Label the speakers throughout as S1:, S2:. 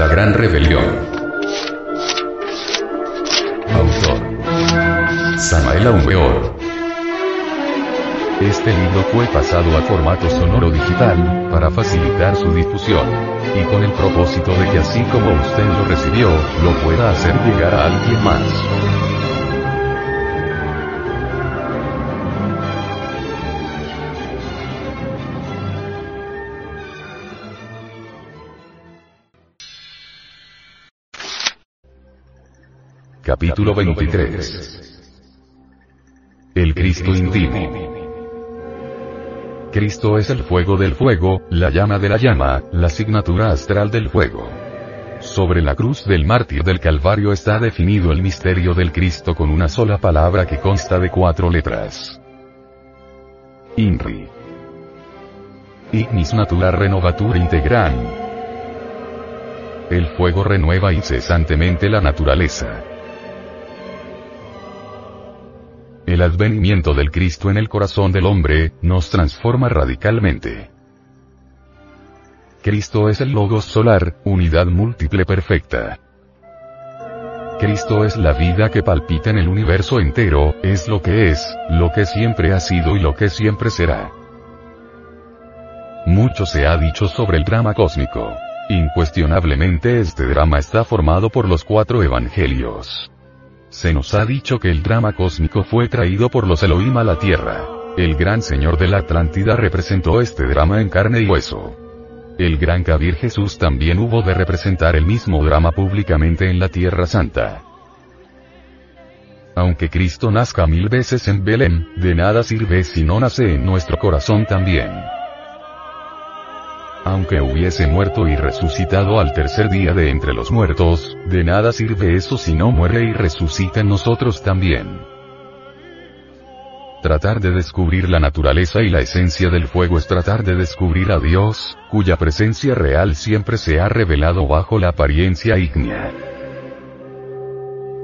S1: La Gran Rebelión. Autor. Samael Aumeor. Este libro fue pasado a formato sonoro digital, para facilitar su difusión. Y con el propósito de que así como usted lo recibió, lo pueda hacer llegar a alguien más. Capítulo 23. El Cristo íntimo. Cristo es el fuego del fuego, la llama de la llama, la asignatura astral del fuego. Sobre la cruz del mártir del Calvario está definido el misterio del Cristo con una sola palabra que consta de cuatro letras. INRI. Ignis natura renovatur integran. El fuego renueva incesantemente la naturaleza. El advenimiento del Cristo en el corazón del hombre, nos transforma radicalmente. Cristo es el Logos solar, unidad múltiple perfecta. Cristo es la vida que palpita en el universo entero, es lo que es, lo que siempre ha sido y lo que siempre será. Mucho se ha dicho sobre el drama cósmico. Incuestionablemente este drama está formado por los cuatro evangelios. Se nos ha dicho que el drama cósmico fue traído por los Elohim a la Tierra. El gran Señor de la Atlántida representó este drama en carne y hueso. El gran Kabir Jesús también hubo de representar el mismo drama públicamente en la Tierra Santa. Aunque Cristo nazca mil veces en Belén, de nada sirve si no nace en nuestro corazón también. Aunque hubiese muerto y resucitado al tercer día de entre los muertos, de nada sirve eso si no muere y resucita en nosotros también. Tratar de descubrir la naturaleza y la esencia del fuego es tratar de descubrir a Dios, cuya presencia real siempre se ha revelado bajo la apariencia ígnea.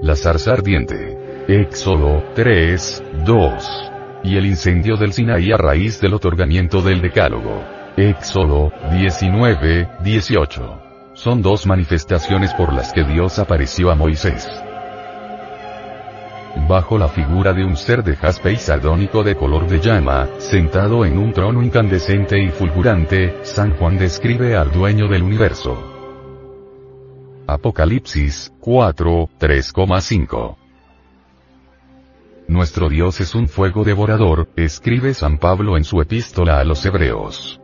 S1: La zarza ardiente. Éxodo 3, 2. Y el incendio del Sinaí a raíz del otorgamiento del Decálogo. Éxodo 19, 18. Son dos manifestaciones por las que Dios apareció a Moisés. Bajo la figura de un ser de jaspe y sardónico de color de llama, sentado en un trono incandescente y fulgurante, San Juan describe al dueño del universo. Apocalipsis 4, 3,5. Nuestro Dios es un fuego devorador, escribe San Pablo en su epístola a los Hebreos.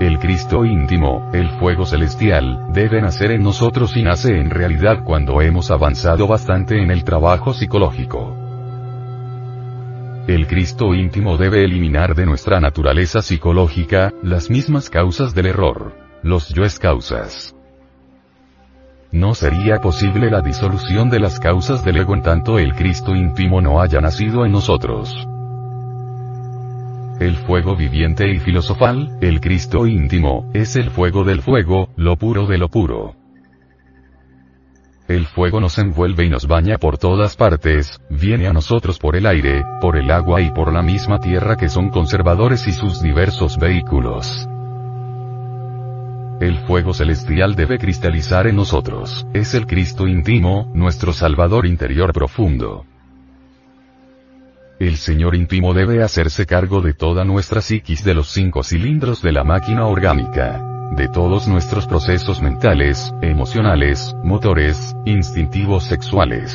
S1: El Cristo íntimo, el fuego celestial, debe nacer en nosotros y nace en realidad cuando hemos avanzado bastante en el trabajo psicológico. El Cristo íntimo debe eliminar de nuestra naturaleza psicológica, las mismas causas del error. Los yoes causas. No sería posible la disolución de las causas del ego en tanto el Cristo íntimo no haya nacido en nosotros el fuego viviente y filosofal, el Cristo íntimo, es el fuego del fuego, lo puro de lo puro. El fuego nos envuelve y nos baña por todas partes, viene a nosotros por el aire, por el agua y por la misma tierra que son conservadores y sus diversos vehículos. El fuego celestial debe cristalizar en nosotros, es el Cristo íntimo, nuestro Salvador interior profundo. El Señor íntimo debe hacerse cargo de toda nuestra psiquis de los cinco cilindros de la máquina orgánica. De todos nuestros procesos mentales, emocionales, motores, instintivos sexuales.